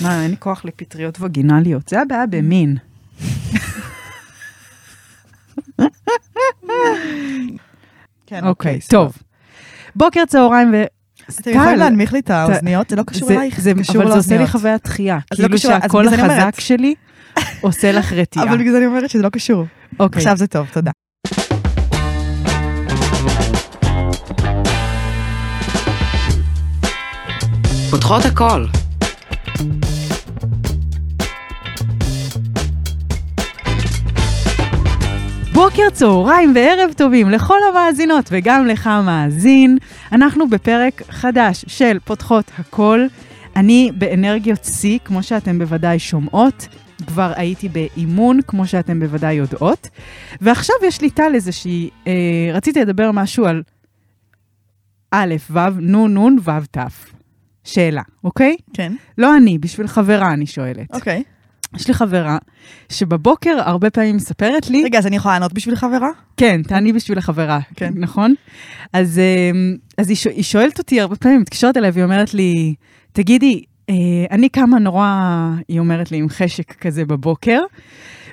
מה, אין לי כוח לפטריות וגינליות, זה הבעיה במין. כן, אוקיי, סבבה. טוב. בוקר, צהריים ו... אתם יכולים להנמיך לי את האוזניות? זה לא קשור אלייך, זה- קשור אבל זה עושה לי לאוזניות. חוויית דחייה. אז לא כאילו שהקול. החזק שלי עושה לך רתיעה. אבל בגלל זה אני אומרת שזה לא קשור. אוקיי. עכשיו זה טוב, תודה. פותחות הכל. בוקר, צהריים וערב טובים לכל המאזינות וגם לך מאזין. אנחנו בפרק חדש של פותחות הכל. אני באנרגיות שיא, כמו שאתם בוודאי שומעות. כבר הייתי באימון, כמו שאתם בוודאי יודעות. ועכשיו יש לי טל איזושהי, אה, רציתי לדבר משהו על א', ו', נ', נ', ו', ת'. שאלה, אוקיי? כן, לא אני, בשביל חברה אני שואלת. אוקיי. יש לי חברה שבבוקר הרבה פעמים מספרת לי, רגע, אז אני יכולה לענות בשביל חברה? כן, תעני בשביל החברה, כן. נכון? אז, אמ, אז היא, שואל- היא שואלת אותי הרבה פעמים, מתקשרת אליי והיא אומרת לי, תגידי, אה, אני קמה נורא, היא אומרת לי, עם חשק כזה בבוקר,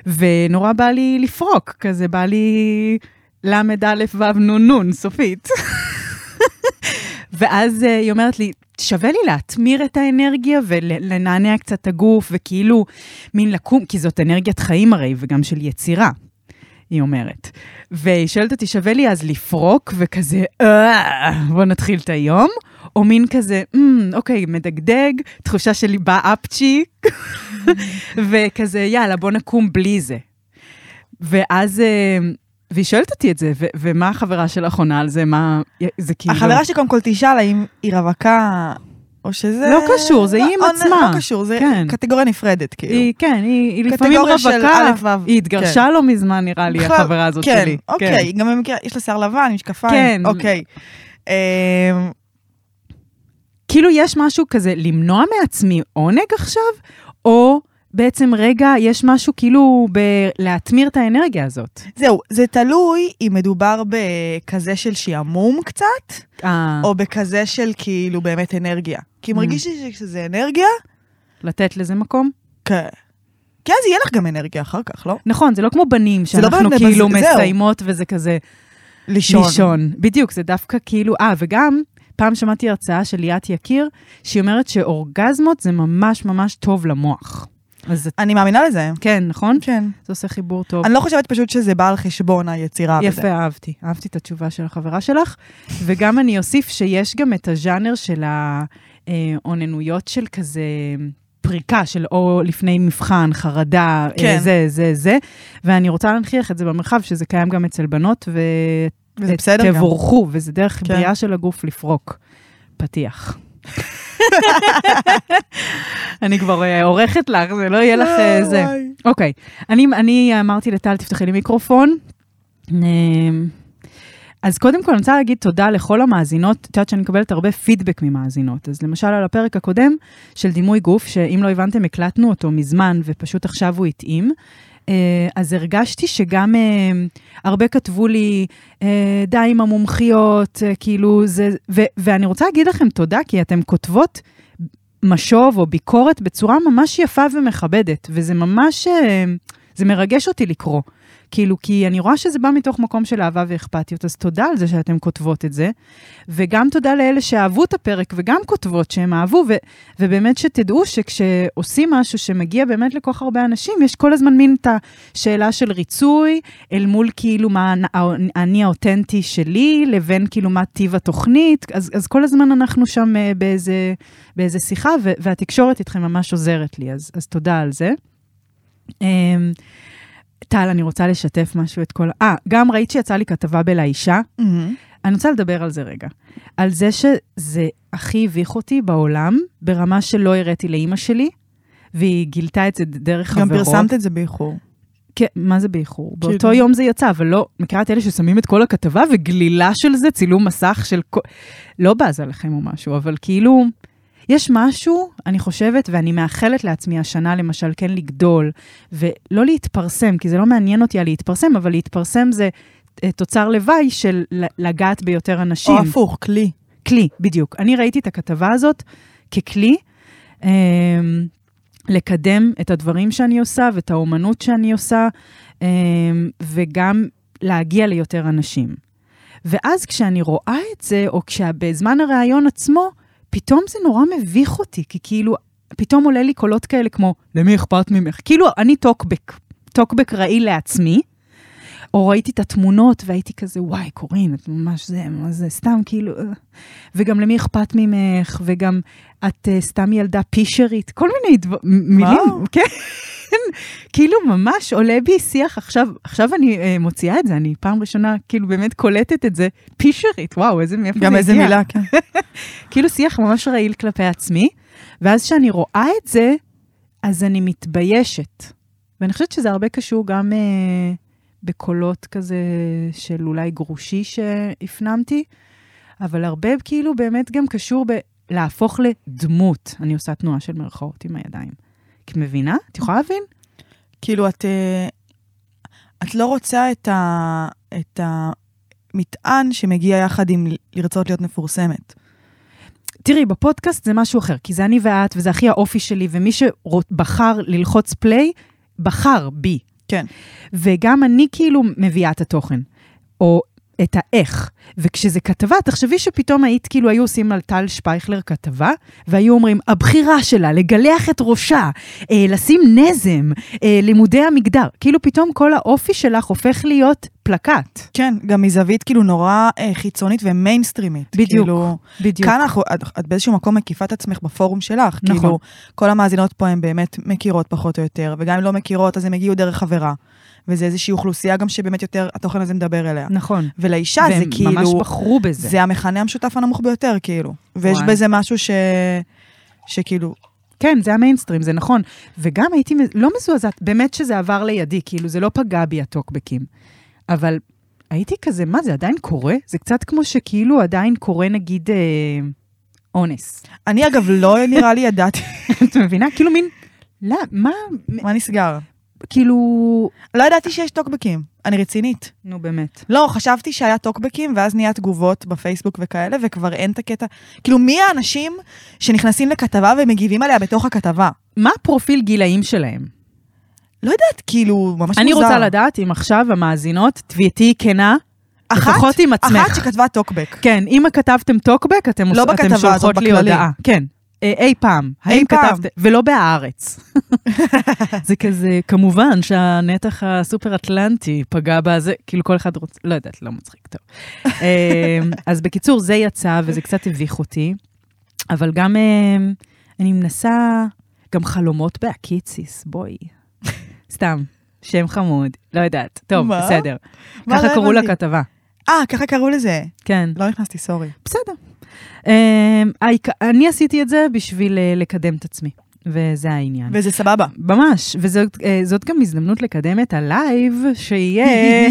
ונורא בא לי לפרוק, כזה בא לי ל"א ו' נ' נ', סופית. ואז אה, היא אומרת לי, שווה לי להטמיר את האנרגיה ולנענע קצת את הגוף, וכאילו, מין לקום, כי זאת אנרגיית חיים הרי, וגם של יצירה, היא אומרת. והיא שואלת אותי, שווה לי אז לפרוק, וכזה, "אה, בוא נתחיל את היום, או מין כזה, "אמ, אוקיי, מדגדג, תחושה שלי בא אפצ'י, וכזה, יאללה, בוא נקום בלי זה. ואז, אה, והיא שואלת אותי את זה, ו- ומה החברה שלך עונה על זה? מה, זה כאילו... החברה שלי קודם כל תשאל האם היא רווקה, או שזה... לא קשור, זה היא עם לא, עצמה. לא קשור, זה כן. קטגוריה נפרדת, כאילו. היא, כן, היא, היא לפעמים רווקה. היא התגרשה לא מזמן, נראה לי, בכלל, החברה הזאת כן, שלי. אוקיי, היא גם במקרה, יש לה שיער לבן, משקפיים. כן. אוקיי. אמ, כאילו יש משהו כזה למנוע מעצמי עונג עכשיו, או בעצם רגע, יש משהו כאילו בלהטמיר את האנרגיה הזאת. זהו, זה תלוי אם מדובר בכזה של שעמום קצת, אה, או בכזה של כאילו באמת אנרגיה. כי Mm. מרגיש לי שזה אנרגיה, לתת לזה מקום? כן. כי אז יהיה לך גם אנרגיה אחר כך, לא? נכון, זה לא כמו בנים, לא שאנחנו באמת, כאילו זהו. מסיימות וזה כזה לישון. לישון. בדיוק, זה דווקא כאילו, אה, וגם, פעם שמעתי הרצאה של ליאת יקיר, שהיא אומרת שאורגזמות זה ממש ממש טוב למוח. אז אני מאמינה לזה. כן, נכון? כן. זה עושה חיבור טוב. אני לא חושבת פשוט שזה בא על חשבון היצירה. יפה, אהבתי. אהבתי את התשובה של החברה שלך. וגם אני אוסיף שיש גם את הז'אנר של האוננויות של כזה פריקה, של או לפני מבחן, חרדה, כן. כן. זה, זה, זה. ואני רוצה להנכיח את זה במרחב, שזה קיים גם אצל בנות, וזה בסדר גם. ותבורכו, וזה דרך כן. בריאה של הגוף לפרוק. פתיח. אני כבר אה, עורכת לך, זה לא יהיה לך אה, זה. וואי. אוקיי, אני, אני אמרתי לטל, תפתחי לי מיקרופון. אמ, אז קודם כל, אני רוצה להגיד תודה לכל המאזינות. את יודעת שאני מקבלת הרבה פידבק ממאזינות. אז למשל, על הפרק הקודם של דימוי גוף, שאם לא הבנתם, הקלטנו אותו מזמן, ופשוט עכשיו הוא התאים. אה, אז הרגשתי שגם אה, הרבה כתבו לי, אה, די עם המומחיות, כאילו זה, ו, ואני רוצה להגיד לכם תודה, כי אתן כותבות משוב או ביקורת בצורה ממש יפה ומכבדת, וזה ממש, זה מרגש אותי לקרוא. כאילו, כי אני רואה שזה בא מתוך מקום של אהבה ואכפתיות, אז תודה על זה שאתם כותבות את זה, וגם תודה לאלה שאהבו את הפרק וגם כותבות שהם אהבו, ו- ובאמת שתדעו שכשעושים משהו שמגיע באמת לכל כך הרבה אנשים, יש כל הזמן מין את השאלה של ריצוי, אל מול כאילו מה האני האותנטי שלי, לבין כאילו מה טיב התוכנית, אז, אז כל הזמן אנחנו שם אה, באיזה, באיזה שיחה, ו- והתקשורת איתכם ממש עוזרת לי, אז, אז תודה על זה. אמ, טל, אני רוצה לשתף משהו את כל... אה, גם ראית שיצאה לי כתבה בלאישה. מהמם. אני רוצה לדבר על זה רגע. על זה שזה הכי הביך אותי בעולם, ברמה שלא הראיתי לאימא שלי, והיא גילתה את זה דרך גם חברות. פרסמת את זה באיחור. כן, מה זה באיחור? באותו כאילו. יום זה יצא, אבל לא, מכירה את אלה ששמים את כל הכתבה וגלילה של זה, צילום מסך של כל... לא בזה לכם או משהו, אבל כאילו, יש משהו, אני חושבת, ואני מאחלת לעצמי השנה, למשל, כן לגדול, ולא להתפרסם, כי זה לא מעניין אותי על להתפרסם, אבל להתפרסם זה אה, תוצר לוואי של לגעת ביותר אנשים. או הפוך, כלי. כלי, בדיוק. אני ראיתי את הכתבה הזאת ככלי, אמ, לקדם את הדברים שאני עושה ואת האומנות שאני עושה, אה, וגם להגיע ליותר אנשים. ואז כשאני רואה את זה, או כשבזמן הראיון עצמו, פתאום זה נורא מביך אותי, כי כאילו, פתאום עולה לי קולות כאלה כמו, למי אכפת ממך? כאילו, אני טוקבק, טוקבק רעיל לעצמי, או ראיתי את התמונות והייתי כזה, וואי, קורין, את ממש זה, מה זה, סתם כאילו... אה." וגם למי אכפת ממך, וגם את uh, סתם ילדה פישרית, כל מיני דבר, מילים, כן. כאילו ממש עולה בי שיח, עכשיו, עכשיו אני uh, מוציאה את זה, אני פעם ראשונה כאילו באמת קולטת את זה, פישרית, וואו, איזה מאיפה זה הגיע. גם איזה מילה, כן. כאילו שיח ממש רעיל כלפי עצמי, ואז כשאני רואה את זה, אז אני מתביישת. ואני חושבת שזה הרבה קשור גם אה, בקולות כזה של אולי גרושי שהפנמתי, אבל הרבה כאילו באמת גם קשור בלהפוך לדמות. אני עושה תנועה של מירכאות עם הידיים. את מבינה? את יכולה להבין? כאילו, את, אה, את לא רוצה את, ה, את המטען שמגיע יחד עם לרצות להיות מפורסמת. תראי, בפודקאסט זה משהו אחר, כי זה אני ואת, וזה הכי האופי שלי, ומי שבחר ללחוץ פליי, בחר בי. כן. וגם אני כאילו מביאה את התוכן, או את האיך. וכשזה כתבה, תחשבי שפתאום היית, כאילו, היו עושים על טל שפייכלר כתבה, והיו אומרים, הבחירה שלה, לגלח את ראשה, אה, לשים נזם, אה, לימודי המגדר. כאילו, פתאום כל האופי שלך הופך להיות פלקט. כן, גם מזווית כאילו נורא אה, חיצונית ומיינסטרימית. בדיוק, כאילו, בדיוק. כאן אנחנו, את, את באיזשהו מקום מקיפה את עצמך בפורום שלך. נכון. כאילו, כל המאזינות פה הן באמת מכירות פחות או יותר, וגם אם לא מכירות, אז הן הגיעו דרך חברה. וזה איזושהי אוכלוסייה גם שבאמת יותר התוכן הזה מדבר אליה. נכון. ולאישה זה והם כאילו... ממש בחרו בזה. זה המכנה המשותף הנמוך ביותר, כאילו. ויש וואי. בזה משהו ש... שכאילו, כן, זה המיינסטרים, זה נכון. וגם הייתי לא מזועזעת, באמת שזה עבר לידי, כאילו, זה לא פגע בי הטוקבקים. אבל הייתי כזה, מה, זה עדיין קורה? זה קצת כמו שכאילו עדיין קורה, נגיד, אה, אונס. אני אגב לא נראה לי ידעתי את מבינה? כאילו מין, לא, מה, מה נסגר. כאילו... לא ידעתי שיש טוקבקים, אני רצינית. נו, באמת. לא, חשבתי שהיה טוקבקים, ואז נהיה תגובות בפייסבוק וכאלה, וכבר אין את הקטע. כאילו, מי האנשים שנכנסים לכתבה ומגיבים עליה בתוך הכתבה? מה הפרופיל גילאים שלהם? לא יודעת, כאילו, ממש אני מוזר. רוצה לדעת אם עכשיו המאזינות, תביעתי כנה, אחת, לפחות עם עצמך. אחת שכתבה טוקבק. כן, אם כתבתם טוקבק, אתם, לא אתם שולחות לי. הודעה. כן. אה, אי פעם. האם פעם. כתבתם? ולא בהארץ. זה כזה, כמובן שהנתח הסופר אטלנטי פגע בזה, כאילו כל אחד רוצה, לא יודעת, לא מצחיק טוב. אה, אז בקיצור, זה יצא וזה קצת הביך אותי, אבל גם אה, אני מנסה, גם חלומות בהקיציס, בואי. סתם, שם חמוד, לא יודעת. טוב, מה? בסדר. מה, ככה קראו. לכתבה. אה, ככה קראו לזה. כן. לא נכנסתי, sorry. בסדר. העיק- אני עשיתי את זה בשביל אה, לקדם את עצמי, וזה העניין. וזה סבבה. ממש, וזאת אה, גם הזדמנות לקדם את ה live שיהיה.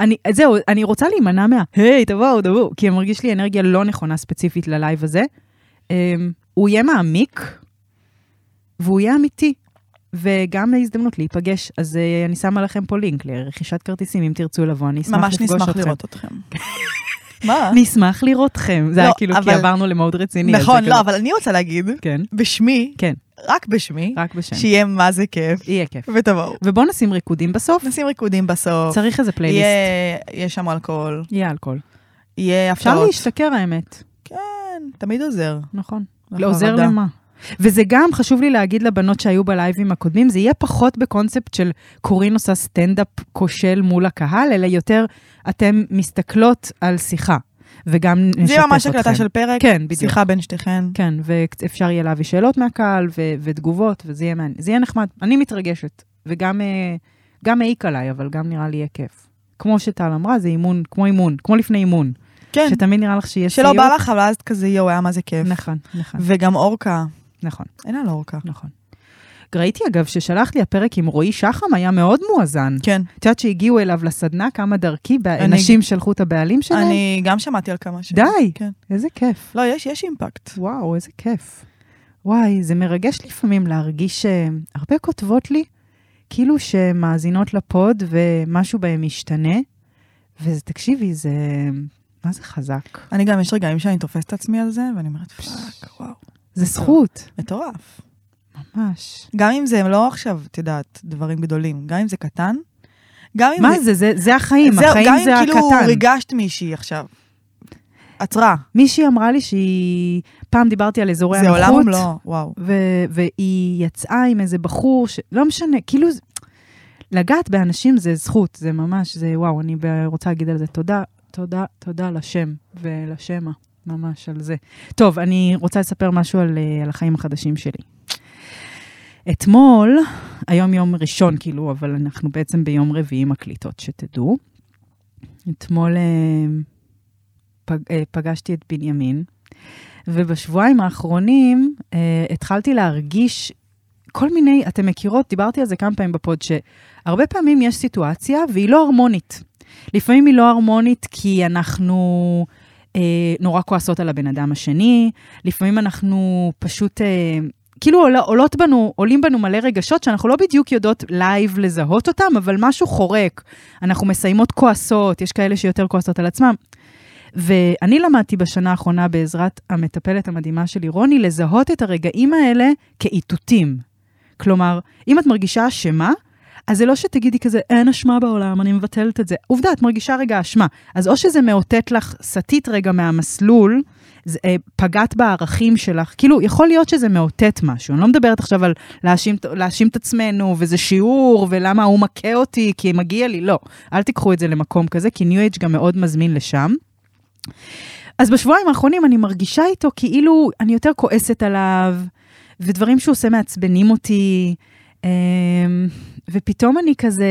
אני, זהו, אני רוצה להימנע מה, היי, תבואו, תבואו, כי מרגיש לי אנרגיה לא נכונה ספציפית ל live הזה. הוא יהיה מעמיק, והוא יהיה אמיתי, וגם הזדמנות להיפגש. אז אה, אני שמה לכם פה לינק לרכישת כרטיסים, אם תרצו לבוא, אני אשמח ממש לפגוש נשמח אתכם. לראות אתכם. מה? נשמח לראותכם. זה לא, היה כאילו, כי עברנו למוד רציני. נכון, לא, אבל אני רוצה להגיד, כן, בשמי, כן, רק בשמי, רק בשם. שיהיה מה זה כיף, יהיה כיף. ותבואו. ובואו נשים ריקודים בסוף. נשים ריקודים בסוף. צריך איזה פלייליסט. יהיה שם אלכוהול, יהיה אלכוהול. יהיה אפשר הפתעות. להשתכר האמת, כן, תמיד עוזר. נכון. לא עוזר למה? וזה גם, חשוב לי להגיד לבנות שהיו בלייבים הקודמים, זה יהיה פחות בקונספט של קורין עושה סטנדאפ כושל מול הקהל, אלא יותר אתן מסתכלות על שיחה, וגם נשתף אתכם. זה ממש הקלטה של פרק, כן, בדיוק. שיחה בין שתיכן. כן, ואפשר יהיה להביא שאלות מהקהל ו- ותגובות, וזה יהיה מעניין. זה יהיה נחמד. אני מתרגשת, וגם אה, גם העיק עליי, אבל גם נראה לי יהיה כיף. כמו שטל אמרה, זה אימון, כמו אימון, כמו לפני אימון. כן, שתמיד נראה לך שלא סיוט. בא לך, אבל אז כזה יואו, היה מה זה כיף. נכון, נכון, וגם אורקה, נכון, אין על אורקה. נכון. ראיתי אגב ששלחת לי הפרק עם רועי שחם היה מאוד מואזן. כן, את יודעת שהגיעו אליו לסדנה כמה דרכי, אני- נשים שלחו את הבעלים שלהם? אני גם שמעתי על כמה ש... די, כן. איזה כיף. לא, יש, יש אימפקט. וואו, איזה כיף. וואי, זה מרגש לפעמים להרגיש שהרבה כותבות לי, כאילו שמאזינות ל pod ומשהו בהם משתנה, ותקשיבי, זה... מה זה חזק? אני גם, יש רגעים שאני תופסת את עצמי על זה, ואני אומרת, fuck, וואו, זה זכות. מטורף. ממש. גם אם זה לא עכשיו, את יודעת, דברים גדולים, גם אם זה קטן, גם אם מה זה? זה, זה החיים, זהו, החיים גם זה אם כאילו הקטן. ריגשת מישהי עכשיו. עצרה. מישהי אמרה לי שהיא, פעם דיברתי על אזורי זה עולם הנוחות, ומלואו, וואו. ו- והיא יצאה עם איזה בחור, ש... לא משנה, כאילו, זה- לגעת באנשים זה זכות, זה ממש, זה וואו, אני רוצה להגיד על זה תודה, תודה, תודה לשם ולשמע, ממש על זה. טוב, אני רוצה לספר משהו על, אה, על החיים החדשים שלי. אתמול, היום יום ראשון, כאילו, אבל אנחנו בעצם ביום רביעי מקליטות, שתדעו. אתמול אה, פג, אה, פגשתי את בנימין, ובשבועיים האחרונים התחלתי להרגיש כל מיני, אתם מכירות, דיברתי על זה כמה פעמים ב pod, שהרבה פעמים יש סיטואציה והיא לא הרמונית. לפעמים היא לא הרמונית כי אנחנו נורא כועסות על הבן אדם השני, לפעמים אנחנו פשוט, אה, כאילו עול, עולות בנו, עולים בנו מלא רגשות שאנחנו לא בדיוק יודעות live לזהות אותם, אבל משהו חורק. אנחנו מסיימות כועסות, יש כאלה שיותר כועסות על עצמם. ואני למדתי בשנה האחרונה בעזרת המטפלת המדהימה שלי, רוני, לזהות את הרגעים האלה כאיתותים. כלומר, אם את מרגישה אשמה, אז זה לא שתגידי כזה, אין אשמה בעולם, אני מבטלת את זה. עובדה, את מרגישה רגע אשמה. אז או שזה מאותת לך, סטית רגע מהמסלול, זה, אה, פגעת בערכים שלך, כאילו, יכול להיות שזה מאותת משהו. אני לא מדברת עכשיו על להאשים, להאשים את עצמנו, וזה שיעור, ולמה הוא מכה אותי, כי מגיע לי, לא. אל תיקחו את זה למקום כזה, כי ניו אייג' גם מאוד מזמין לשם. אז בשבועיים האחרונים אני מרגישה איתו כאילו אני יותר כועסת עליו, ודברים שהוא עושה מעצבנים אותי, אמ, ופתאום אני כזה,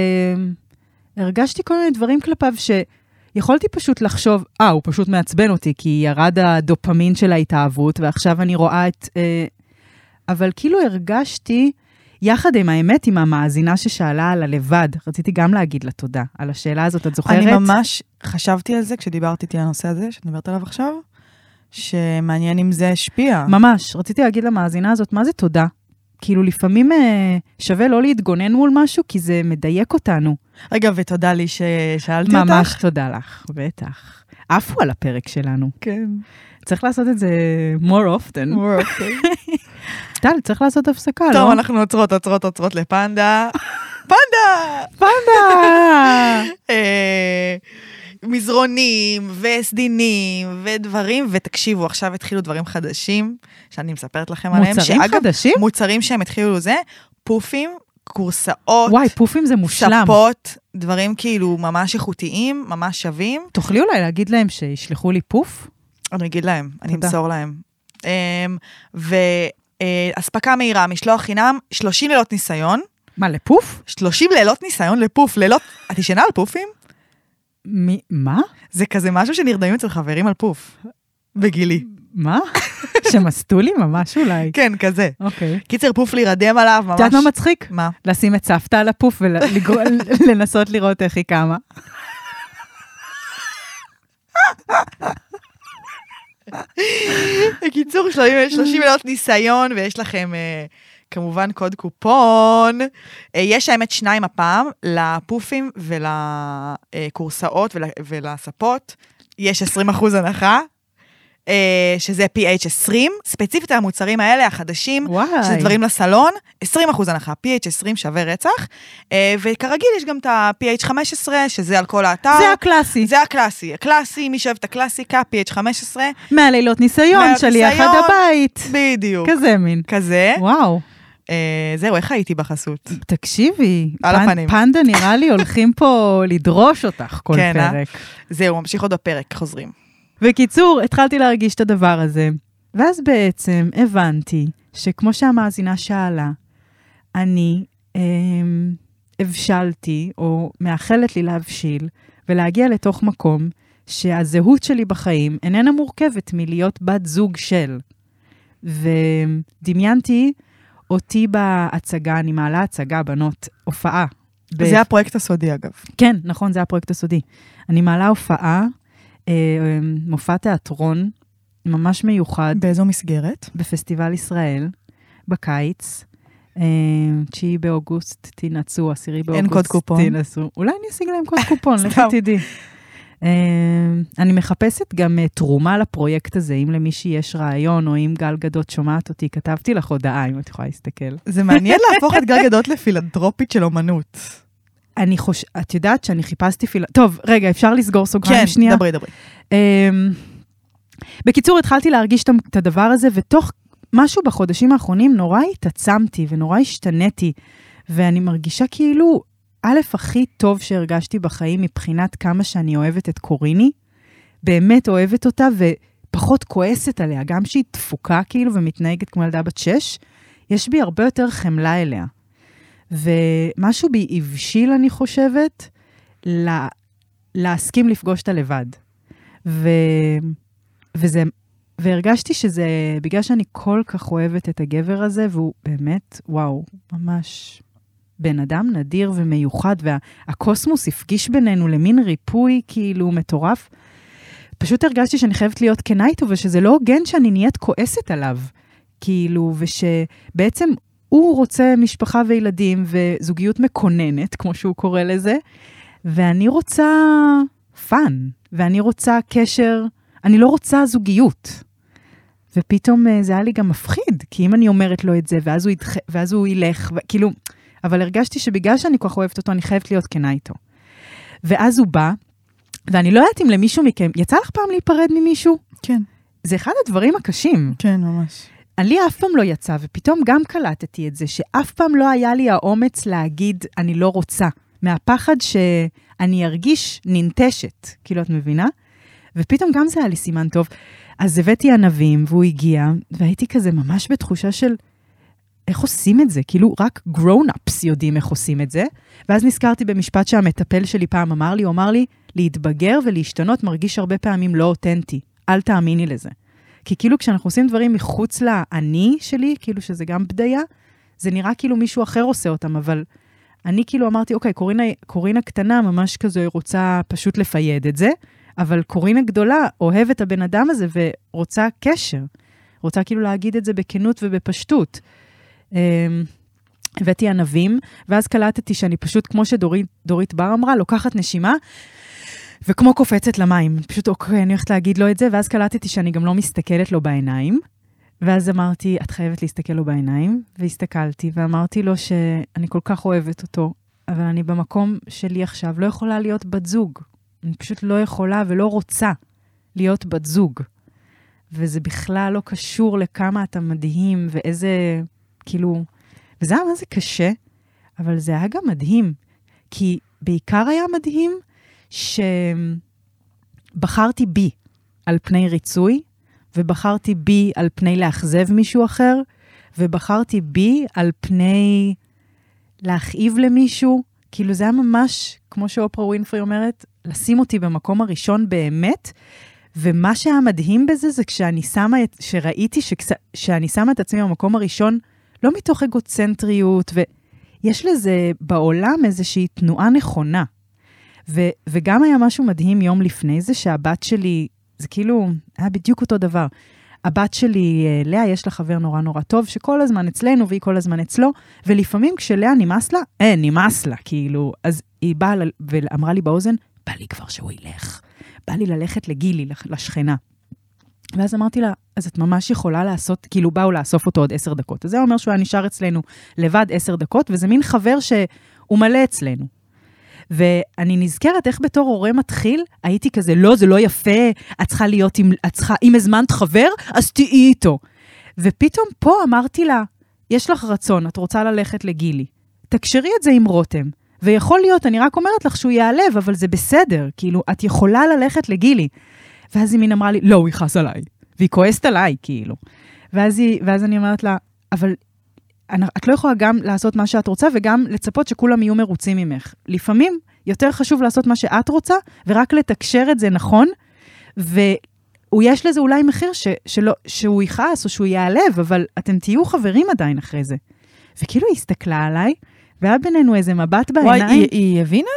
הרגשתי כל מיני דברים כלפיו שיכולתי פשוט לחשוב, אה, הוא פשוט מעצבן אותי, כי ירד הדופמין של ההתאהבות, ועכשיו אני רואה את... אה, אבל כאילו הרגשתי, יחד עם האמת, עם המאזינה ששאלה על הלבד, רציתי גם להגיד לה תודה על השאלה הזאת, את זוכרת? אני ממש חשבתי על זה כשדיברת איתי על הנושא הזה, שאת מדברת עליו עכשיו, שמעניין אם זה השפיע. ממש, רציתי להגיד למאזינה הזאת, מה זה תודה? כאילו, לפעמים אה, שווה לא להתגונן מול משהו, כי זה מדייק אותנו. רגע, ותודה לי ששאלתי אותך. ממש תודה לך, בטח. עפו על הפרק שלנו. כן. צריך לעשות את זה more often. טל, צריך לעשות הפסקה, לא? טוב, אנחנו עוצרות, עוצרות, עוצרות לפנדה. פנדה! פנדה! אה, מזרונים וסדינים ודברים, ותקשיבו, עכשיו התחילו דברים חדשים, שאני מספרת לכם עליהם. מוצרים חדשים? מוצרים שהם התחילו זה, פופים, כורסאות, וואי, פופים זה מושלם. ספות, דברים כאילו ממש איכותיים, ממש שווים. תוכלי אולי להגיד להם שישלחו לי פוף? אני אגיד להם, אני תודה. אמסור להם. אמ, ואספקה מהירה, משלוח חינם, 30 לילות ניסיון. מה, לפוף? 30 לילות ניסיון לפוף, לילות... את ישנה על פופים? מי, מה? זה כזה משהו שנרדמים אצל חברים על פוף. בגילי. מה? שמסטו לי ממש אולי. כן, כזה. אוקיי. קיצר, פוף להירדם עליו, ממש... את יודעת מה מצחיק? מה? לשים את סבתא על הפוף ולנסות לראות איך היא קמה. בקיצור, 30 30 לילות ניסיון, ויש לכם אה, כמובן קוד קופון. אה, יש האמת שניים הפעם, לפופים ולכורסאות ול, ולספות. יש 20 אחוז הנחה. אה, שזה PH 20, ספציפית על המוצרים האלה, החדשים, וואי. שזה דברים לסלון, 20 אחוז הנחה, PH 20 שווה רצח, אה, וכרגיל יש גם את ה-PH 15, שזה על כל האתר. זה הקלאסי. זה הקלאסי, הקלאסי, מי שאוהב את הקלאסיקה, PH 15, מהלילות ניסיון מהלילות שלי עד. הבית. בדיוק. כזה מין. כזה. וואו, זהו, איך הייתי בחסות? תקשיבי. על פנ- הפנים. פנדה נראה לי הולכים פה לדרוש אותך כל כן, אה? פרק. זהו, ממשיך עוד בפרק, חוזרים. בקיצור, התחלתי להרגיש את הדבר הזה, ואז בעצם הבנתי שכמו שהמאזינה שאלה, אני אמ, הבשלתי, או מאחלת לי להבשיל, ולהגיע לתוך מקום שהזהות שלי בחיים איננה מורכבת מלהיות בת זוג של. ודמיינתי אותי בהצגה, אני מעלה הצגה, בנות, הופעה. ב- זה הפרויקט הסודי, אגב. כן, נכון, זה הפרויקט הסודי. אני מעלה הופעה, אה, מופע תיאטרון ממש מיוחד באיזו מסגרת? בפסטיבל ישראל, בקיץ. אה, 9 באוגוסט, תינצו, 10 באוגוסט, קוד קופון. תינצו. אולי אני אשיג להם קוד קופון. לכי תדעי. אה, אני מחפשת גם אה, תרומה לפרויקט הזה, אם למישהי יש רעיון, או אם גל גדות שומעת אותי, כתבתי לך הודעה, אם את יכולה להסתכל. זה מעניין להפוך את גל גדות לפילנטרופית של אומנות. אני חוש... את יודעת שאני חיפשתי פיל... טוב, רגע, אפשר לסגור סוגריים כן, שנייה? דברי, דברי. אמ, בקיצור, התחלתי להרגיש את הדבר הזה, ותוך משהו בחודשים האחרונים נורא התעצמתי ונורא השתניתי, ואני מרגישה כאילו, א', הכי טוב שהרגשתי בחיים מבחינת כמה שאני אוהבת את קוריני, באמת אוהבת אותה ופחות כועסת עליה, גם שהיא תפוקה כאילו ומתנהגת כמו ילדה בת שש, יש בי הרבה יותר חמלה אליה. ומשהו בי הבשיל, אני חושבת, לה, להסכים לפגוש אותה לבד. ו... וזה... והרגשתי שזה בגלל שאני כל כך אוהבת את הגבר הזה, והוא באמת, וואו, ממש בן אדם נדיר ומיוחד, והקוסמוס הפגיש בינינו למין ריפוי כאילו מטורף. פשוט הרגשתי שאני חייבת להיות כנה איתו, ושזה לא הוגן שאני נהיית כועסת עליו. כאילו, ושבעצם הוא רוצה משפחה וילדים וזוגיות מקוננת, כמו שהוא קורא לזה, ואני רוצה fun, ואני רוצה קשר, אני לא רוצה זוגיות. ופתאום אה, זה היה לי גם מפחיד, כי אם אני אומרת לו את זה, ואז הוא, ידח... ואז הוא ילך, ו... כאילו, אבל הרגשתי שבגלל שאני כל כך אוהבת אותו, אני חייבת להיות כנה איתו. ואז הוא בא, ואני לא יודעת אם למישהו מכם, יצא לך פעם להיפרד ממישהו? כן, זה אחד הדברים הקשים. כן, ממש. לי אף פעם לא יצא, ופתאום גם קלטתי את זה, שאף פעם לא היה לי האומץ להגיד, אני לא רוצה, מהפחד שאני ארגיש ננטשת, כאילו, את מבינה? ופתאום גם זה היה לי סימן טוב. אז הבאתי ענבים, והוא הגיע, והייתי כזה ממש בתחושה של, איך עושים את זה? כאילו, רק grown-ups יודעים איך עושים את זה. ואז נזכרתי במשפט שהמטפל שלי פעם אמר לי, הוא אמר לי, להתבגר ולהשתנות מרגיש הרבה פעמים לא אותנטי. אל תאמיני לזה. כי כאילו כשאנחנו עושים דברים מחוץ לאני שלי, כאילו שזה גם בדיה, זה נראה כאילו מישהו אחר עושה אותם, אבל אני כאילו אמרתי, אוקיי, קורינה, קורינה קטנה ממש כזה רוצה פשוט לפייד את זה, אבל קורינה גדולה אוהבת את הבן אדם הזה ורוצה קשר. רוצה כאילו להגיד את זה בכנות ובפשטות. אמ, הבאתי ענבים, ואז קלטתי שאני פשוט, כמו שדורית בר אמרה, לוקחת נשימה, וכמו קופצת למים. פשוט, אוקיי, אני הולכת להגיד לו את זה, ואז קלטתי שאני גם לא מסתכלת לו בעיניים. ואז אמרתי, את חייבת להסתכל לו בעיניים, והסתכלתי, ואמרתי לו שאני כל כך אוהבת אותו, אבל אני במקום שלי עכשיו לא יכולה להיות בת זוג. אני פשוט לא יכולה ולא רוצה להיות בת זוג. וזה בכלל לא קשור לכמה אתה מדהים ואיזה, כאילו... וזה היה מה זה קשה, אבל זה היה גם מדהים. כי בעיקר היה מדהים שבחרתי בי על פני ריצוי, ובחרתי בי על פני לאכזב מישהו אחר, ובחרתי בי על פני להכאיב למישהו. כאילו זה היה ממש, כמו שאופרה ווינפרי אומרת, לשים אותי במקום הראשון באמת. ומה שהיה מדהים בזה זה כשאני שמה את, שראיתי שכש, שאני שמה את עצמי במקום הראשון, לא מתוך אגוצנטריות, ויש לזה בעולם איזושהי תנועה נכונה. ו, וגם היה משהו מדהים יום לפני זה, שהבת שלי, זה כאילו, היה בדיוק אותו דבר. הבת שלי, אה, לאה, יש לה חבר נורא נורא טוב, שכל הזמן אצלנו והיא כל הזמן אצלו, ולפעמים כשלאה נמאס לה, אה, נמאס לה, כאילו. אז היא באה ואמרה לי באוזן, בא לי כבר שהוא ילך. בא לי ללכת לגילי, לשכנה. ואז אמרתי לה, אז את ממש יכולה לעשות, כאילו באו לאסוף אותו עוד עשר דקות. אז זה אומר שהוא היה נשאר אצלנו לבד עשר דקות, וזה מין חבר שהוא מלא אצלנו. ואני נזכרת איך בתור הורה מתחיל, הייתי כזה, לא, זה לא יפה, את צריכה להיות עם, את צריכה, אם הזמנת חבר, אז תהיי איתו. ופתאום פה אמרתי לה, יש לך רצון, את רוצה ללכת לגילי. תקשרי את זה עם רותם. ויכול להיות, אני רק אומרת לך שהוא ייעלב, אבל זה בסדר, כאילו, את יכולה ללכת לגילי. ואז היא מין אמרה לי, לא, הוא יכעס עליי. והיא כועסת עליי, כאילו. ואז, היא, ואז אני אומרת לה, אבל אני- את לא יכולה גם לעשות מה שאת רוצה וגם לצפות שכולם יהיו מרוצים ממך. לפעמים יותר חשוב לעשות מה שאת רוצה, ורק לתקשר את זה נכון, ויש לזה אולי מחיר ש, שלא, שהוא יכעס או שהוא ייעלב, אבל אתם תהיו חברים עדיין אחרי זה. וכאילו היא הסתכלה עליי, והיה בינינו איזה מבט בעיניים. וואי, היא- היא הבינה?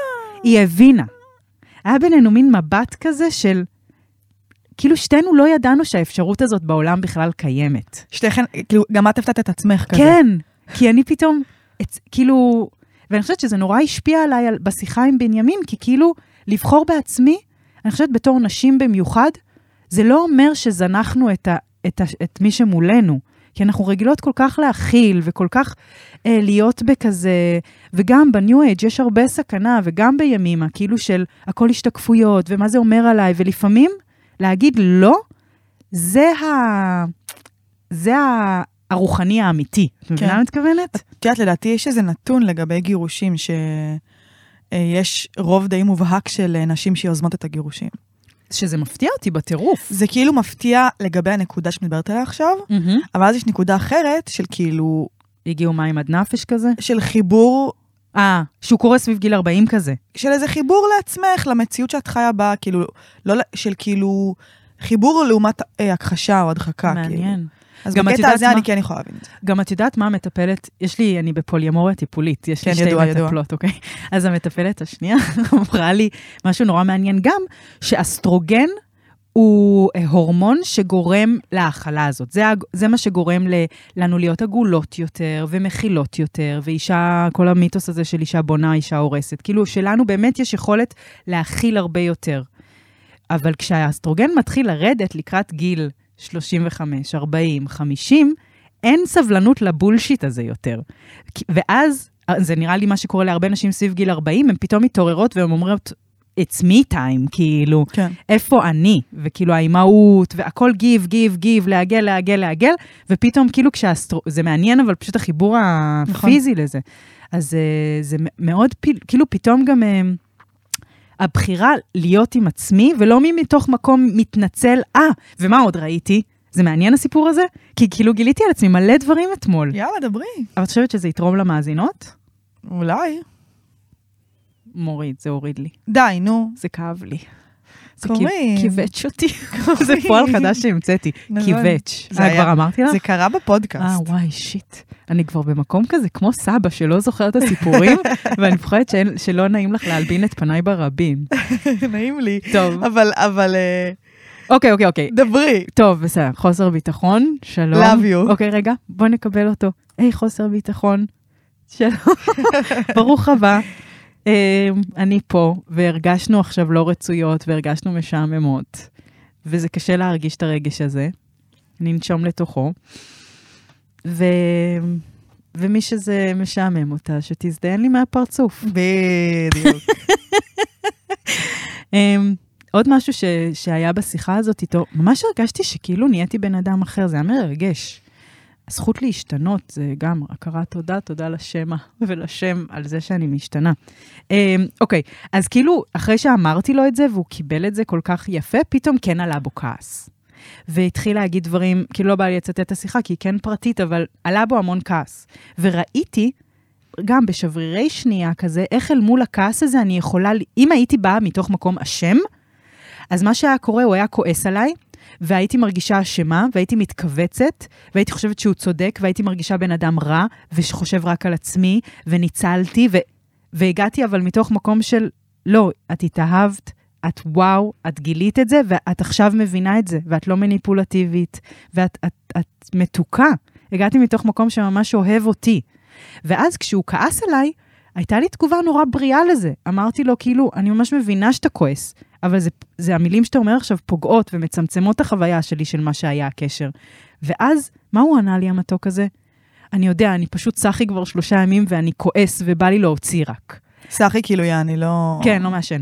היא הבינה. היה בינינו מין מבט כזה של, כאילו שתינו לא ידענו שהאפשרות הזאת בעולם בכלל קיימת. שתיכן, כאילו, גם את הפתעת את עצמך כזה. כן, כי אני פתאום, את, כאילו, ואני חושבת שזה נורא השפיע עליי על, בשיחה עם בנימין, כי כאילו, לבחור בעצמי, אני חושבת בתור נשים במיוחד, זה לא אומר שזנחנו את, ה, את, ה, את מי שמולנו. כי אנחנו רגילות כל כך להכיל וכל כך אה, להיות בכזה, וגם בניו אייג' יש הרבה סכנה, וגם בימימה, כאילו של הכל השתקפויות, ומה זה אומר עליי, ולפעמים להגיד לא, זה ה... זה ה... הרוחני האמיתי. את מבינה כן. מה מתכוונת? את יודעת, לדעתי יש איזה נתון לגבי גירושים, שיש רוב די מובהק של אה, נשים שיוזמות את הגירושים. שזה מפתיע אותי בטירוף. זה כאילו מפתיע לגבי הנקודה שאת מדברת עליה עכשיו, אבל אז יש נקודה אחרת של כאילו, הגיעו מים עד נפש כזה? של חיבור, אה, שהוא קורה סביב גיל 40 כזה. של איזה חיבור לעצמך, למציאות שאת חיה בה, כאילו, לא, של כאילו, חיבור לעומת אה, הכחשה או הדחקה. כאילו. מעניין. אז גם בקטע הזה מה? אני כן יכולה להבין את זה. גם את יודעת מה המטפלת, יש לי, אני בפוליומוריה טיפולית, יש לי כן, שתי ידוע, ידוע. מטפלות, אוקיי? אז המטפלת השנייה אמרה לי משהו נורא מעניין גם, שאסטרוגן הוא אה, הורמון שגורם להאכלה הזאת. זה, זה מה שגורם ל, לנו להיות עגולות יותר ומכילות יותר, ואישה, כל המיתוס הזה של אישה בונה, אישה הורסת. כאילו, שלנו באמת יש יכולת להכיל הרבה יותר. אבל כשהאסטרוגן מתחיל לרדת לקראת גיל 35, 40, 50, אין סבלנות לבולשיט הזה יותר. ואז, זה נראה לי מה שקורה להרבה נשים סביב גיל 40, הן פתאום מתעוררות והן אומרות, it's me time, כאילו, כן. איפה אני? וכאילו האימהות, והכל גיב, גיב, גיב, לעגל, לעגל, לעגל, ופתאום כאילו כשהאסטרו... זה מעניין, אבל פשוט החיבור הפיזי לזה. אז אה, זה מאוד, כאילו פתאום גם אה, הבחירה להיות עם עצמי, ולא מתוך מקום מתנצל, אה, ומה עוד ראיתי? זה מעניין הסיפור הזה? כי כאילו גיליתי על עצמי מלא דברים אתמול. יאללה, דברי. אבל את חושבת שזה יתרום למאזינות? אולי. מוריד, זה הוריד לי. די, נו. זה כאב לי. זה קוראים. כיו- כיווץ' אותי. זה פועל חדש שהמצאתי. נכון. כיווץ'. זה אה, כבר אמרתי לך? זה קרה אה, בפודקאסט. וואי, שיט. אני כבר במקום כזה, כמו סבא שלא זוכר את הסיפורים, ואני מפחדת שלא נעים לך להלבין את פניי ברבים. נעים לי. טוב. אבל, אבל, אה, אוקיי, אוקיי, אוקיי. דברי. טוב, בסדר. חוסר ביטחון, שלום. Love you. אוקיי, רגע, בוא נקבל אותו. היי, חוסר ביטחון. שלום. ברוך הבא. אה, אני פה, והרגשנו עכשיו לא רצויות, והרגשנו משעממות, וזה קשה להרגיש את הרגש הזה. ננשום לתוכו. ו... ומי שזה משעמם אותה, שתזדיין לי מהפרצוף. בדיוק. Um, עוד משהו ש, שהיה בשיחה הזאת איתו, ממש הרגשתי שכאילו נהייתי בן אדם אחר, זה היה מרגש. הזכות להשתנות זה גם הכרת תודה, תודה לשמה ולשם על זה שאני משתנה. Um, אוקיי, אז כאילו, אחרי שאמרתי לו את זה והוא קיבל את זה כל כך יפה, פתאום כן עלה בו כעס. והתחיל להגיד דברים, כאילו לא בא לי לצטט את השיחה, כי היא כן פרטית, אבל עלה בו המון כעס. וראיתי, גם בשברירי שנייה כזה, איך אל מול הכעס הזה אני יכולה, אם הייתי באה מתוך מקום אשם, אז מה שהיה קורה, הוא היה כועס עליי, והייתי מרגישה אשמה, והייתי מתכווצת, והייתי חושבת שהוא צודק, והייתי מרגישה בן אדם רע, ושחושב רק על עצמי, וניצלתי, ו... והגעתי אבל מתוך מקום של, לא, את התאהבת, את וואו, את גילית את זה, ואת עכשיו מבינה את זה, ואת לא מניפולטיבית, ואת את, את מתוקה. הגעתי מתוך מקום שממש אוהב אותי. ואז כשהוא כעס עליי, הייתה לי תגובה נורא בריאה לזה. אמרתי לו, כאילו, אני ממש מבינה שאתה כועס, אבל זה, זה המילים שאתה אומר עכשיו פוגעות ומצמצמות את החוויה שלי של מה שהיה הקשר. ואז, מה הוא ענה לי, המתוק הזה? אני יודע, אני פשוט סחי כבר שלושה ימים ואני כועס ובא לי להוציא רק. סחי, כאילו, יעני, לא... כן, לא מעשן.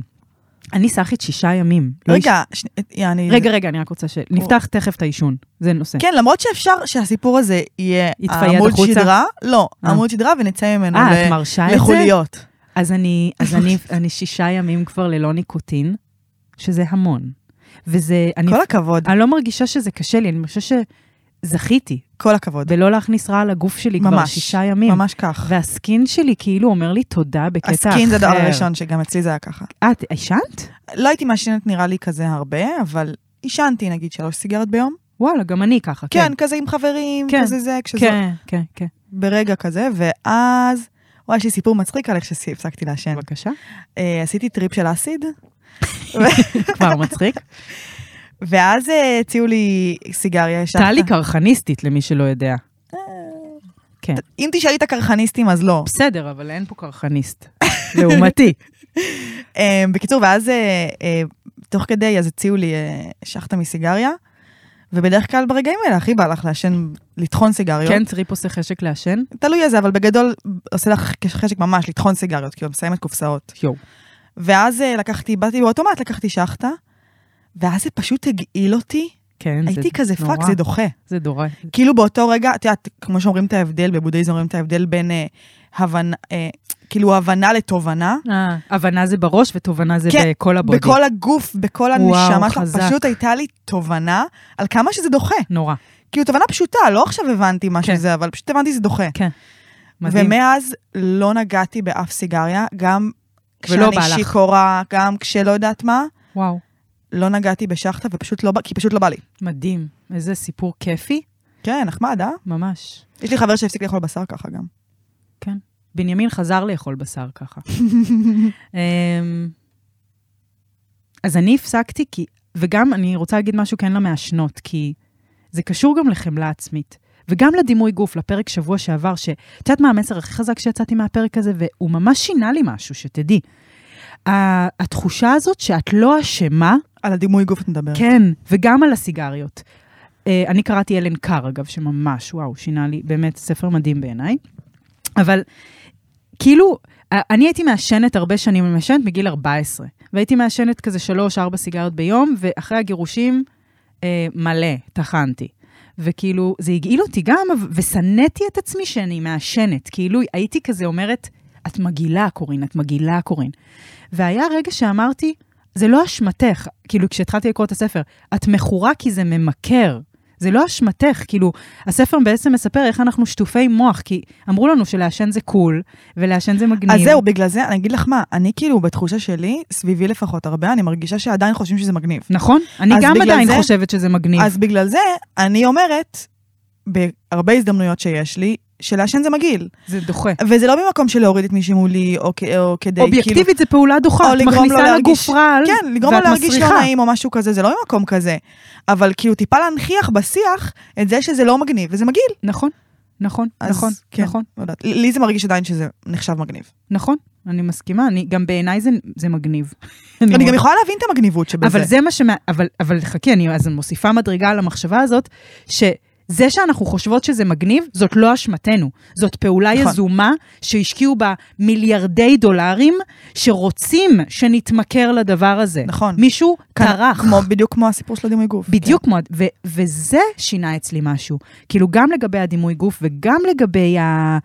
אני סחית שישה ימים. לא רגע, ש- יעני... רגע, רגע, אני רק רוצה ש... נפתח תכף את העישון, זה נושא. כן, למרות שאפשר שהסיפור הזה יהיה יתפייד עמוד החוצה? שדרה, לא, אה. עמוד שדרה ונצא ממנו אה, ל-? לחוליות. אז אני, אז אני, אני שישה ימים כבר ללא ניקוטין, שזה המון. וזה, אני, כל הכבוד, אני לא מרגישה שזה קשה לי, אני מרגישה שזכיתי כל הכבוד. בלא להכניס רע לגוף שלי כבר ממש, שישה ימים. ממש כך. והסקין שלי כאילו אומר לי תודה בקטע אחר. הסקין זה הדבר הראשון, שגם אצלי זה היה ככה. את עישנת? לא הייתי מעשנת נראה לי כזה הרבה, אבל עישנתי נגיד שלוש סיגרת ביום. וואלה, גם אני ככה, כן. כן, כזה עם חברים, כן. כזה זה, כשזו... כן, כן, כן. ברגע כזה, ואז... וואי, יש לי סיפור מצחיק על איך שהפסקתי לעשן. בבקשה. אה, עשיתי טריפ של אסיד, כבר מצחיק. ואז אה, הציעו לי סיגריה. ישבת- טלי קרחניסטית, למי שלא יודע. כן. אם תשאלי את הקרחניסטים, אז לא. בסדר, אבל אין פה קרחניסט. לעומתי. אה, בקיצור, ואז אה, אה, תוך כדי, אז הציעו לי שאכטה מסיגריה, ובדרך כלל ברגעים האלה הכי בא לך לעשן, לטחון סיגריות. כן, טריפ עושה חשק לעשן? תלוי איזה, אבל בגדול עושה לך חשק ממש לטחון סיגריות, כאילו מסיימת קופסאות. יואו. ואז אה, לקחתי, באתי באוטומט, לקחתי שחטה, ואז זה פשוט הגעיל אותי. כן, זה הייתי כזה נורא. fuck, זה דוחה. זה נורא. כאילו באותו רגע, את יודעת, כמו שאומרים את ההבדל, בבודהיזם אומרים את ההבדל בין אה, הבנה, אה, כאילו הבנה לתובנה. אה, הבנה זה בראש ותובנה זה כן, בכל ה body. בכל הגוף, בכל הנשמה שלך, חזק. פשוט הייתה לי תובנה על כמה שזה דוחה. נורא. כאילו, תובנה פשוטה, לא עכשיו הבנתי מה כן. שזה, אבל פשוט הבנתי שזה דוחה. כן. מדהים. ומאז לא נגעתי באף סיגריה, גם ולא כשאני בא לך. שיכורה, גם כשלא יודעת מה, וואו, לא נגעתי בשחטה, ופשוט לא בא, כי פשוט לא בא לי. מדהים. איזה סיפור כיפי. כן, נחמד, אה? ממש. יש לי חבר שהפסיק לאכול בשר ככה גם. כן. בנימין חזר לאכול בשר ככה. אמ, אז אני הפסקתי כי, וגם אני רוצה להגיד משהו כן למעשנות, כי זה קשור גם לחמלה עצמית. וגם לדימוי גוף, לפרק שבוע שעבר, שאת יודעת מה המסר הכי חזק שיצאתי מהפרק הזה, והוא ממש שינה לי משהו, שתדעי. התחושה הזאת שאת לא אשמה, על הדימוי גוף את מדברת. כן, וגם על הסיגריות. Uh, אני קראתי אלן קאר, אגב, שממש, וואו, שינה לי, באמת, ספר מדהים בעיניי. אבל כאילו, אה, אני הייתי מעשנת הרבה שנים, אני מעשנת מגיל 14, והייתי מעשנת כזה 3-4 סיגריות ביום, ואחרי הגירושים, אה, מלא, טחנתי. וכאילו, זה הגעיל אותי גם, ושנאתי את עצמי שאני מעשנת. כאילו, הייתי כזה אומרת, את מגעילה, קורין, את מגעילה, קורין. והיה רגע שאמרתי, זה לא אשמתך, כאילו, כשהתחלתי לקרוא את הספר, את מכורה כי זה ממכר. זה לא אשמתך, כאילו, הספר בעצם מספר איך אנחנו שטופי מוח, כי אמרו לנו שלעשן זה קול, ולעשן זה מגניב. אז זהו, בגלל זה, אני אגיד לך מה, אני כאילו, בתחושה שלי, סביבי לפחות הרבה, אני מרגישה שעדיין חושבים שזה מגניב. נכון? אני גם עדיין זה- חושבת שזה מגניב. אז בגלל זה, אני אומרת, בהרבה הזדמנויות שיש לי, שלעשן זה מגעיל. זה דוחה. וזה לא במקום של להוריד את מי שמולי, או, כ- או כדי, כאילו... אובייקטיבית זה פעולה דוחה, או את מכניסה להרגיש- לגוף רעל, כן, לגרום לו להרגיש לא. נעים או משהו כזה, זה לא ממקום כזה. אבל כאילו טיפה להנכיח בשיח את זה שזה לא מגניב, וזה מגעיל. נכון, נכון, אז נכון, כן. נכון, לא יודעת, לי זה מרגיש עדיין שזה נחשב מגניב. נכון, אני מסכימה, אני, גם בעיניי זה, זה מגניב. אני גם מאוד- יכולה להבין את המגניבות שבזה. אבל זה מה ש... אבל, אבל חכי, אני אז אני מוסיפה מדרגה על המחשבה הזאת, שזה שאנחנו חושבות שזה מגניב, זאת לא אשמתנו. זאת פעולה נכון. יזומה שהשקיעו בה מיליארדי דולרים, שרוצים שנתמכר לדבר הזה. נכון. מישהו טרח. כמו, בדיוק כמו הסיפור של הדימוי גוף. בדיוק כמו, ו- וזה שינה אצלי משהו. כאילו, גם לגבי הדימוי גוף וגם לגבי ה...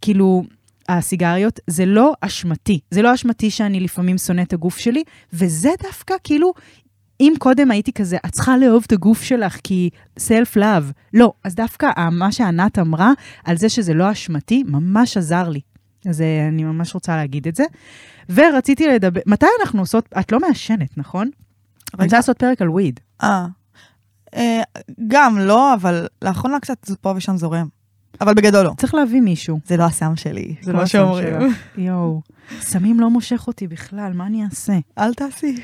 כאילו, הסיגריות, זה לא אשמתי. זה לא אשמתי שאני לפעמים שונא את הגוף שלי, וזה דווקא כאילו, אם קודם הייתי כזה, את צריכה לאהוב את הגוף שלך כי סלף לאב. לא, אז דווקא מה שענת אמרה על זה שזה לא אשמתי, ממש עזר לי. אז אה, אני ממש רוצה להגיד את זה. ורציתי לדבר, מתי אנחנו עושות, את לא מעשנת, נכון? אני רוצה לעשות פרק על וויד. אה. אה, גם לא, אבל לאחרונה קצת פה ושם זורם. אבל בגדול לא. צריך להביא מישהו. זה לא הסם שלי, זה לא שאומרים. יואו, סמים לא מושך אותי בכלל, מה אני אעשה? אל תעשי.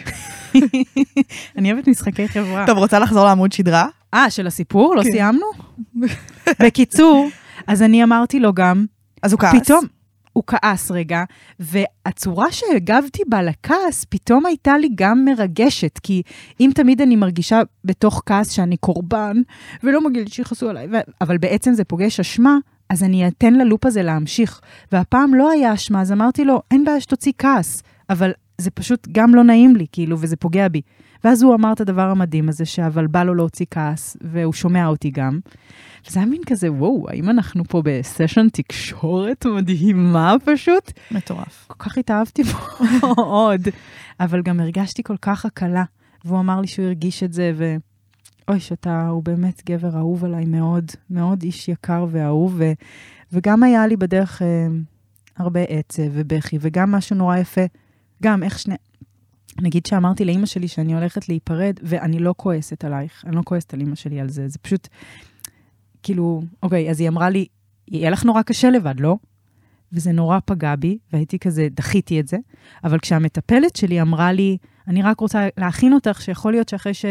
אני אוהבת משחקי חברה. טוב, רוצה לחזור לעמוד שדרה? אה, של הסיפור? לא כן. סיימנו? בקיצור, אז אני אמרתי לו גם, אז הוא כעס. פתאום, הוא כעס רגע, והצורה שהגבתי בה לכעס, פתאום הייתה לי גם מרגשת, כי אם תמיד אני מרגישה בתוך כעס שאני קורבן, ולא מגיע לי שיכעסו עליי. אבל בעצם זה פוגש אשמה, אז אני אתן ללופ הזה להמשיך. והפעם לא היה אשמה, אז אמרתי לו, אין בעיה שתוציא כעס, אבל זה פשוט גם לא נעים לי, כאילו, וזה פוגע בי. ואז הוא אמר את הדבר המדהים הזה, שאבל בא לו להוציא כעס, והוא שומע אותי גם. וזה היה מין כזה, וואו, האם אנחנו פה בסשן תקשורת מדהימה פשוט? מטורף. כל כך התאהבתי בו מאוד, אבל גם הרגשתי כל כך הקלה. והוא אמר לי שהוא הרגיש את זה, ו... אוי, שאתה, הוא באמת גבר אהוב עליי מאוד, מאוד איש יקר ואהוב, ו... וגם היה לי בדרך אה, הרבה עצב ובכי, וגם משהו נורא יפה, גם איך שני... נגיד שאמרתי לאימא שלי שאני הולכת להיפרד, ואני לא כועסת עלייך, אני לא כועסת על אימא שלי על זה, זה פשוט, כאילו, אוקיי, אז היא אמרה לי, יהיה לך נורא קשה לבד, לא? וזה נורא פגע בי, והייתי כזה, דחיתי את זה. אבל כשהמטפלת שלי אמרה לי, אני רק רוצה להכין אותך, שיכול להיות שאחרי ש,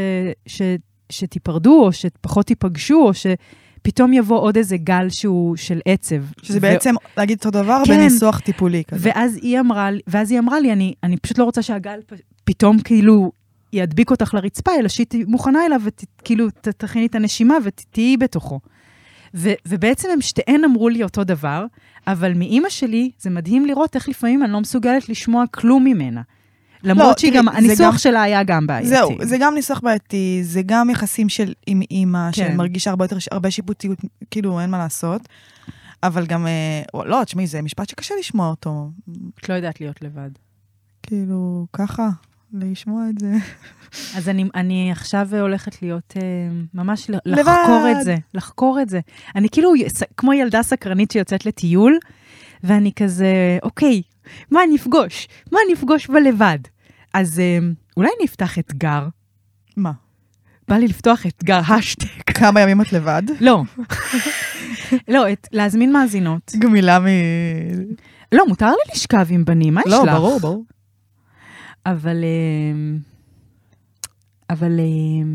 ש, שתיפרדו, או שפחות תיפגשו, או שפתאום יבוא עוד איזה גל שהוא של עצב. שזה ו- בעצם להגיד אותו דבר כן. בניסוח טיפולי כזה. ואז היא אמרה, ואז היא אמרה לי, אני, אני פשוט לא רוצה שהגל פ- פתאום כאילו ידביק אותך לרצפה, אלא שהיא מוכנה אליו, וכאילו תכיני את הנשימה ותהיי בתוכו. ו- ובעצם הם שתיהן אמרו לי אותו דבר, אבל מאימא שלי, זה מדהים לראות איך לפעמים אני לא מסוגלת לשמוע כלום ממנה. למרות לא, שהיא תראי, גם, הניסוח גם- שלה היה גם בעייתי. זהו, זה גם ניסוח בעייתי, זה גם יחסים של עם אימא, כן. שמרגישה הרבה יותר, הרבה שיפוטיות, כאילו, אין מה לעשות. אבל גם, אה, לא, תשמעי, זה משפט שקשה לשמוע אותו. את לא יודעת להיות לבד. כאילו, ככה, לשמוע את זה. אז אני, אני עכשיו הולכת להיות, אה, ממש ל- לבד. לחקור את זה, לחקור את זה. אני כאילו כמו ילדה סקרנית שיוצאת לטיול, ואני כזה, אוקיי, מה אני אפגוש? מה אני אפגוש בלבד? אז אה, אולי נפתח אתגר. מה? בא לי לפתוח אתגר השטג. כמה ימים את לבד? לא. לא, את, להזמין מאזינות. גמילה מ... לא, מותר לי לשכב עם בנים, מה יש לא, לך? ברור, ברור. אבל... אה, אבל אה,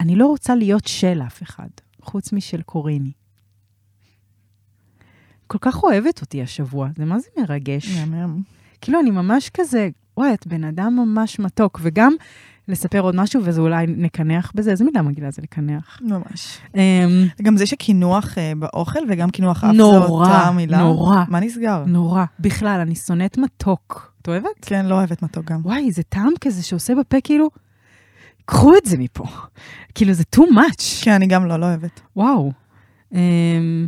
אני לא רוצה להיות של אף אחד, חוץ משל קוריני. כל כך אוהבת אותי השבוע, זה מה זה מרגש. מהמם. כאילו, אני ממש כזה, וואי, את בן אדם ממש מתוק. וגם, לספר עוד משהו, וזה אולי נקנח בזה, איזה מילה מגעילה זה לקנח. ממש. אמ, גם זה שקינוח אה, באוכל וגם קינוח אף נורא, זו אותה מילה. נורא. מה נסגר? נורא. בכלל, אני שונאת מתוק. את אוהבת? כן, לא אוהבת מתוק גם. וואי, זה טעם כזה שעושה בפה כאילו, קחו את זה מפה. כאילו, זה too much. כן, אני גם לא, לא אוהבת. וואו. אמ,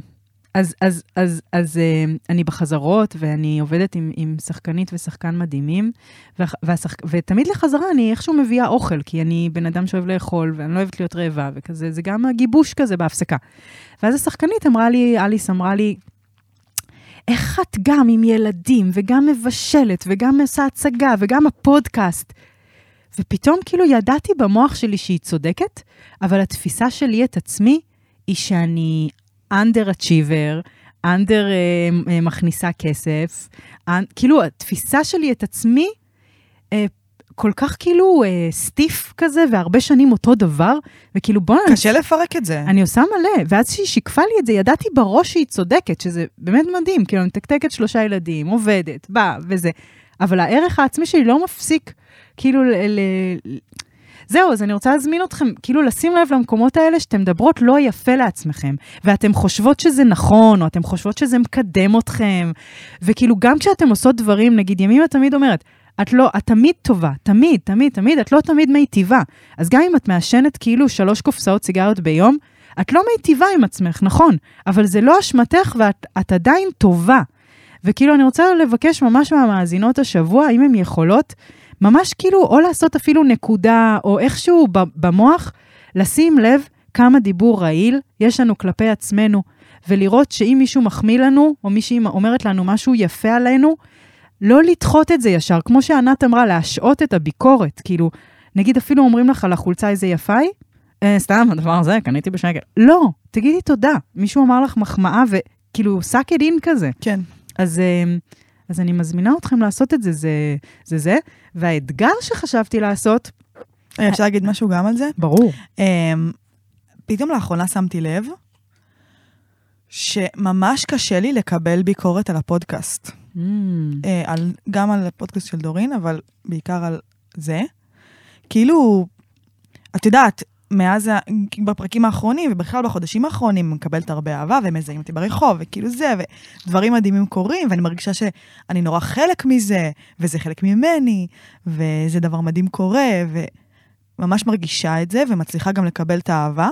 אז, אז, אז, אז אמ, אני בחזרות, ואני עובדת עם, עם שחקנית ושחקן מדהימים, והח- והשחק... ותמיד לחזרה אני איכשהו מביאה אוכל, כי אני בן אדם שאוהב לאכול, ואני לא אוהבת להיות רעבה, וכזה, זה גם הגיבוש כזה בהפסקה. ואז השחקנית אמרה לי, אליס אמרה לי, איך את גם עם ילדים, וגם מבשלת, וגם עושה הצגה, וגם הפודקאסט? ופתאום כאילו ידעתי במוח שלי שהיא צודקת, אבל התפיסה שלי את עצמי היא שאני underachiever, under אה, אה, מכניסה כסף, אנ, כאילו התפיסה שלי את עצמי אה, כל כך כאילו אה, סטיף כזה, והרבה שנים אותו דבר, וכאילו בוא'נה, קשה לפרק את זה. אני עושה מלא, ואז שהיא שיקפה לי את זה, ידעתי בראש שהיא צודקת, שזה באמת מדהים, כאילו, אני מתקתקת שלושה ילדים, עובדת, באה וזה, אבל הערך העצמי שלי לא מפסיק, כאילו, ל... ל... זהו, אז אני רוצה להזמין אתכם, כאילו, לשים לב למקומות האלה שאתם מדברות לא יפה לעצמכם, ואתם חושבות שזה נכון, או אתם חושבות שזה מקדם אתכם, וכאילו, גם כשאתם עושות דברים, נגיד, ימימה תמיד אומרת, את לא, את תמיד טובה, תמיד, תמיד, תמיד, את לא תמיד מיטיבה. אז גם אם את מעשנת כאילו שלוש קופסאות סיגריות ביום, את לא מיטיבה עם עצמך, נכון, אבל זה לא אשמתך ואת את עדיין טובה. וכאילו, אני רוצה לבקש ממש מהמאזינות השבוע, אם הן יכולות, ממש כאילו, או לעשות אפילו נקודה, או איכשהו במוח, לשים לב כמה דיבור רעיל יש לנו כלפי עצמנו, ולראות שאם מישהו מחמיא לנו, או מישהי אומרת לנו משהו יפה עלינו, לא לדחות את זה ישר, כמו שענת אמרה, להשעות את הביקורת. כאילו, נגיד אפילו אומרים לך על החולצה איזה יפה היא, אה, סתם, הדבר הזה, קניתי בשקל. לא, תגידי תודה. מישהו אמר לך מחמאה וכאילו, סאק את אין כזה. כן. אז, אה, אז אני מזמינה אתכם לעשות את זה, זה זה. זה. והאתגר שחשבתי לעשות, רגע, אפשר להגיד משהו גם על זה? ברור. אמ, פתאום לאחרונה שמתי לב שממש קשה לי לקבל ביקורת על הפודקאסט. Mm, אה, על, גם על הפודקאסט של דורין, אבל בעיקר על זה. כאילו, את יודעת, מאז, בפרקים האחרונים, ובכלל בחודשים האחרונים, מקבלת הרבה אהבה, ומזהים אותי ברחוב, וכאילו זה, ודברים מדהימים קורים, ואני מרגישה שאני נורא חלק מזה, וזה חלק ממני, וזה דבר מדהים קורה, וממש מרגישה את זה, ומצליחה גם לקבל את האהבה.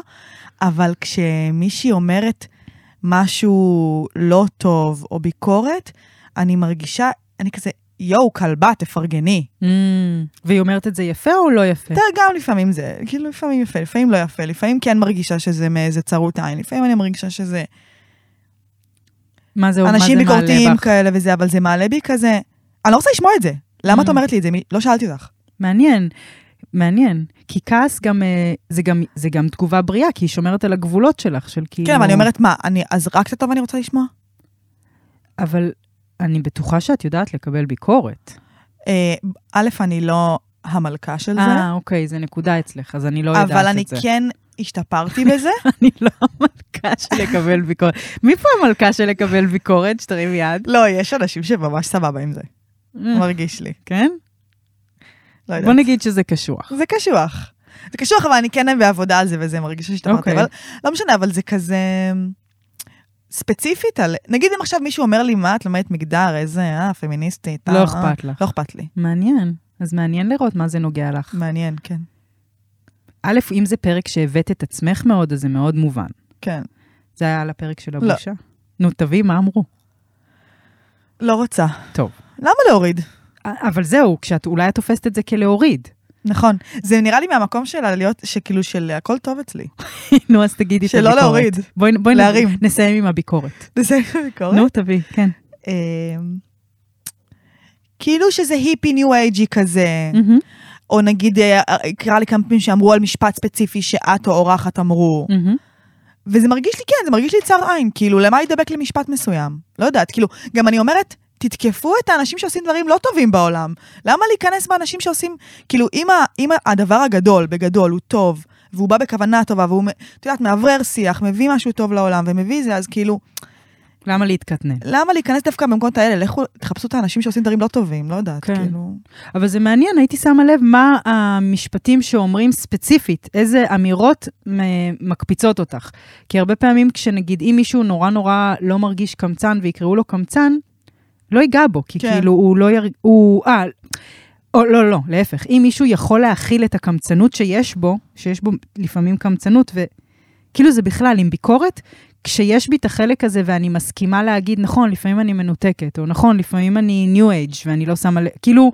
אבל כשמישהי אומרת משהו לא טוב, או ביקורת, אני מרגישה, אני כזה, יואו, כלבה, תפרגני. mm, והיא אומרת את זה יפה או לא יפה? אתה גם לפעמים זה, כאילו לפעמים יפה, לפעמים לא יפה, לפעמים כן מרגישה שזה מאיזה צרות עין, לפעמים אני מרגישה שזה מה זה, מה אנשים זה מעלה ביקורתיים בך? כאלה וזה, אבל זה מעלה בי כזה, אני לא רוצה לשמוע את זה. למה את Mm. אומרת לי את זה? לא שאלתי אותך. מעניין, מעניין. כי כעס גם, אה, זה גם, זה גם תגובה בריאה, כי היא שומרת על הגבולות שלך, של כאילו... כן, אבל אני אומרת, מה, אני, אז רק את הטוב אני רוצה לשמוע? אבל אני בטוחה שאת יודעת לקבל ביקורת. אה, א', אני לא המלכה של זה, אה, אוקיי, זה נקודה אצלך, אז אני לא יודעת את זה. אבל אני כן השתפרתי בזה. אני לא המלכה של לקבל ביקורת. מי פה המלכה של לקבל ביקורת? שתרים יד. לא, יש אנשים שממש סבבה עם זה, Mm. מרגיש לי. כן? לא יודעת. בוא נגיד שזה קשוח. זה קשוח. זה קשוח, אבל אני כן בעבודה על זה, וזה מרגיש שהשתפרתי, אוקיי. אבל לא משנה, אבל זה כזה ספציפית על... נגיד אם עכשיו מישהו אומר לי, מה, את לומדת מגדר, איזה, אה, פמיניסטית. לא אה, אכפת לך. לא אכפת לי. מעניין. אז מעניין לראות מה זה נוגע לך. מעניין, כן. א', אם זה פרק שהבאת את עצמך מאוד, אז זה מאוד מובן. כן. זה היה על הפרק של לא. הבושה? נו, תביאי, מה אמרו? לא רוצה. טוב. למה להוריד? אבל זהו, כשאת אולי את תופסת את זה כלהוריד. נכון. זה נראה לי מהמקום שלה להיות, שכאילו של הכל טוב אצלי. נו, אז תגידי את שלא הביקורת. להוריד. בואי, בואי להרים. נסיים עם הביקורת. זה ביקורת. נו, תביאי, כן. אמ, כאילו שזה היפי ניו אייג'י כזה, או נגיד, אה, קרה לי כמה פעמים שאמרו על משפט ספציפי שאת או אורחת אמרו. וזה מרגיש לי, כן, זה מרגיש לי צר עין, כאילו, למה להידבק למשפט מסוים? לא יודעת, כאילו, גם אני אומרת, תתקפו את האנשים שעושים דברים לא טובים בעולם. למה להיכנס באנשים שעושים, כאילו, אם, ה, אם הדבר הגדול, בגדול, הוא טוב, והוא בא בכוונה טובה, והוא, את יודעת, מאוורר שיח, מביא משהו טוב לעולם, ומביא זה, אז כאילו, למה להתקטנן? למה להיכנס דווקא במקומות האלה? לכו, תחפשו את האנשים שעושים דברים לא טובים, לא יודעת, כן. כאילו... אבל זה מעניין, הייתי שמה לב מה המשפטים שאומרים ספציפית, איזה אמירות מקפיצות אותך. כי הרבה פעמים כשנגיד, אם מישהו נורא נורא לא מרגיש קמצן ויקראו לו קמצן, לא ייגע בו, כי כן. כאילו הוא לא ירג... הוא... אה, או לא, לא, להפך. אם מישהו יכול להכיל את הקמצנות שיש בו, שיש בו לפעמים קמצנות, וכאילו זה בכלל עם ביקורת, כשיש בי את החלק הזה ואני מסכימה להגיד, נכון, לפעמים אני מנותקת, או נכון, לפעמים אני ניו אייג' ואני לא שמה לב, כאילו,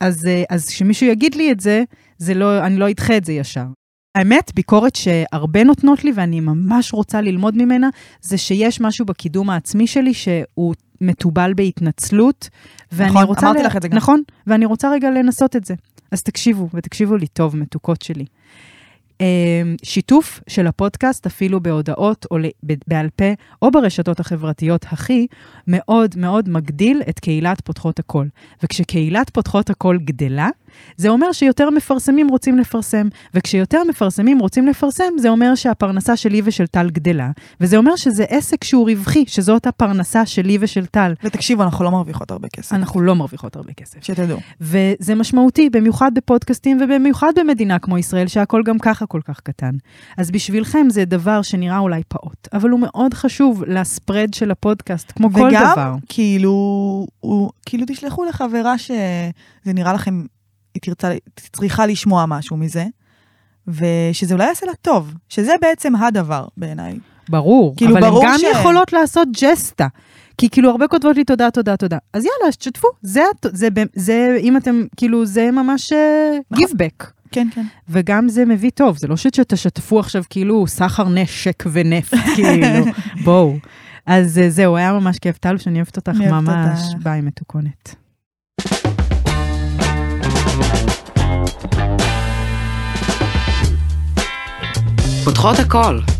אז, אה, אז כשמישהו יגיד לי את זה, זה לא, אני לא אדחה את זה ישר. האמת, ביקורת שהרבה נותנות לי ואני ממש רוצה ללמוד ממנה, זה שיש משהו בקידום העצמי שלי שהוא מתובל בהתנצלות. ואני נכון, רוצה אמרתי ל- לך את זה גם. נכון, ואני רוצה רגע לנסות את זה. אז תקשיבו, ותקשיבו לי טוב, מתוקות שלי. אה, שיתוף של הפודקאסט, אפילו בהודעות או בעל פה, או ברשתות החברתיות הכי, מאוד מאוד מגדיל את קהילת פותחות הכל. וכשקהילת פותחות הכל גדלה, זה אומר שיותר מפרסמים רוצים לפרסם, וכשיותר מפרסמים רוצים לפרסם, זה אומר שהפרנסה שלי ושל טל גדלה, וזה אומר שזה עסק שהוא רווחי, שזאת הפרנסה שלי ושל טל. ותקשיבו, אנחנו לא מרוויחות הרבה כסף. אנחנו לא מרוויחות הרבה כסף. שתדעו. וזה משמעותי, במיוחד בפודקאסטים ובמיוחד במדינה כמו ישראל, שהכל גם ככה כל כך קטן. אז בשבילכם זה דבר שנראה אולי פעוט, אבל הוא מאוד חשוב לספרד של הפודקאסט, כמו כל דבר. וגם, כאילו, הוא, כאילו תשלחו לחברה שזה נראה לכם, היא תרצה, צריכה לשמוע משהו מזה, ושזה אולי יעשה לה טוב, שזה בעצם הדבר בעיניי. ברור, כאילו, אבל ברור הן גם ש- יכולות לעשות ג'סטה. כי כאילו הרבה כותבות לי תודה, תודה, תודה. אז יאללה, אז תשתפו, זה, זה, זה, זה, אם אתם, כאילו, זה ממש נכון. גיבבק. כן, כן. וגם זה מביא טוב, זה לא שתשתפו עכשיו כאילו סחר נשק ונפט, כאילו, בואו. אז אה, זהו, היה ממש כיף, טל, שאני אוהבת אותך ממש. ביי, מתוקונת. פותחות הכל.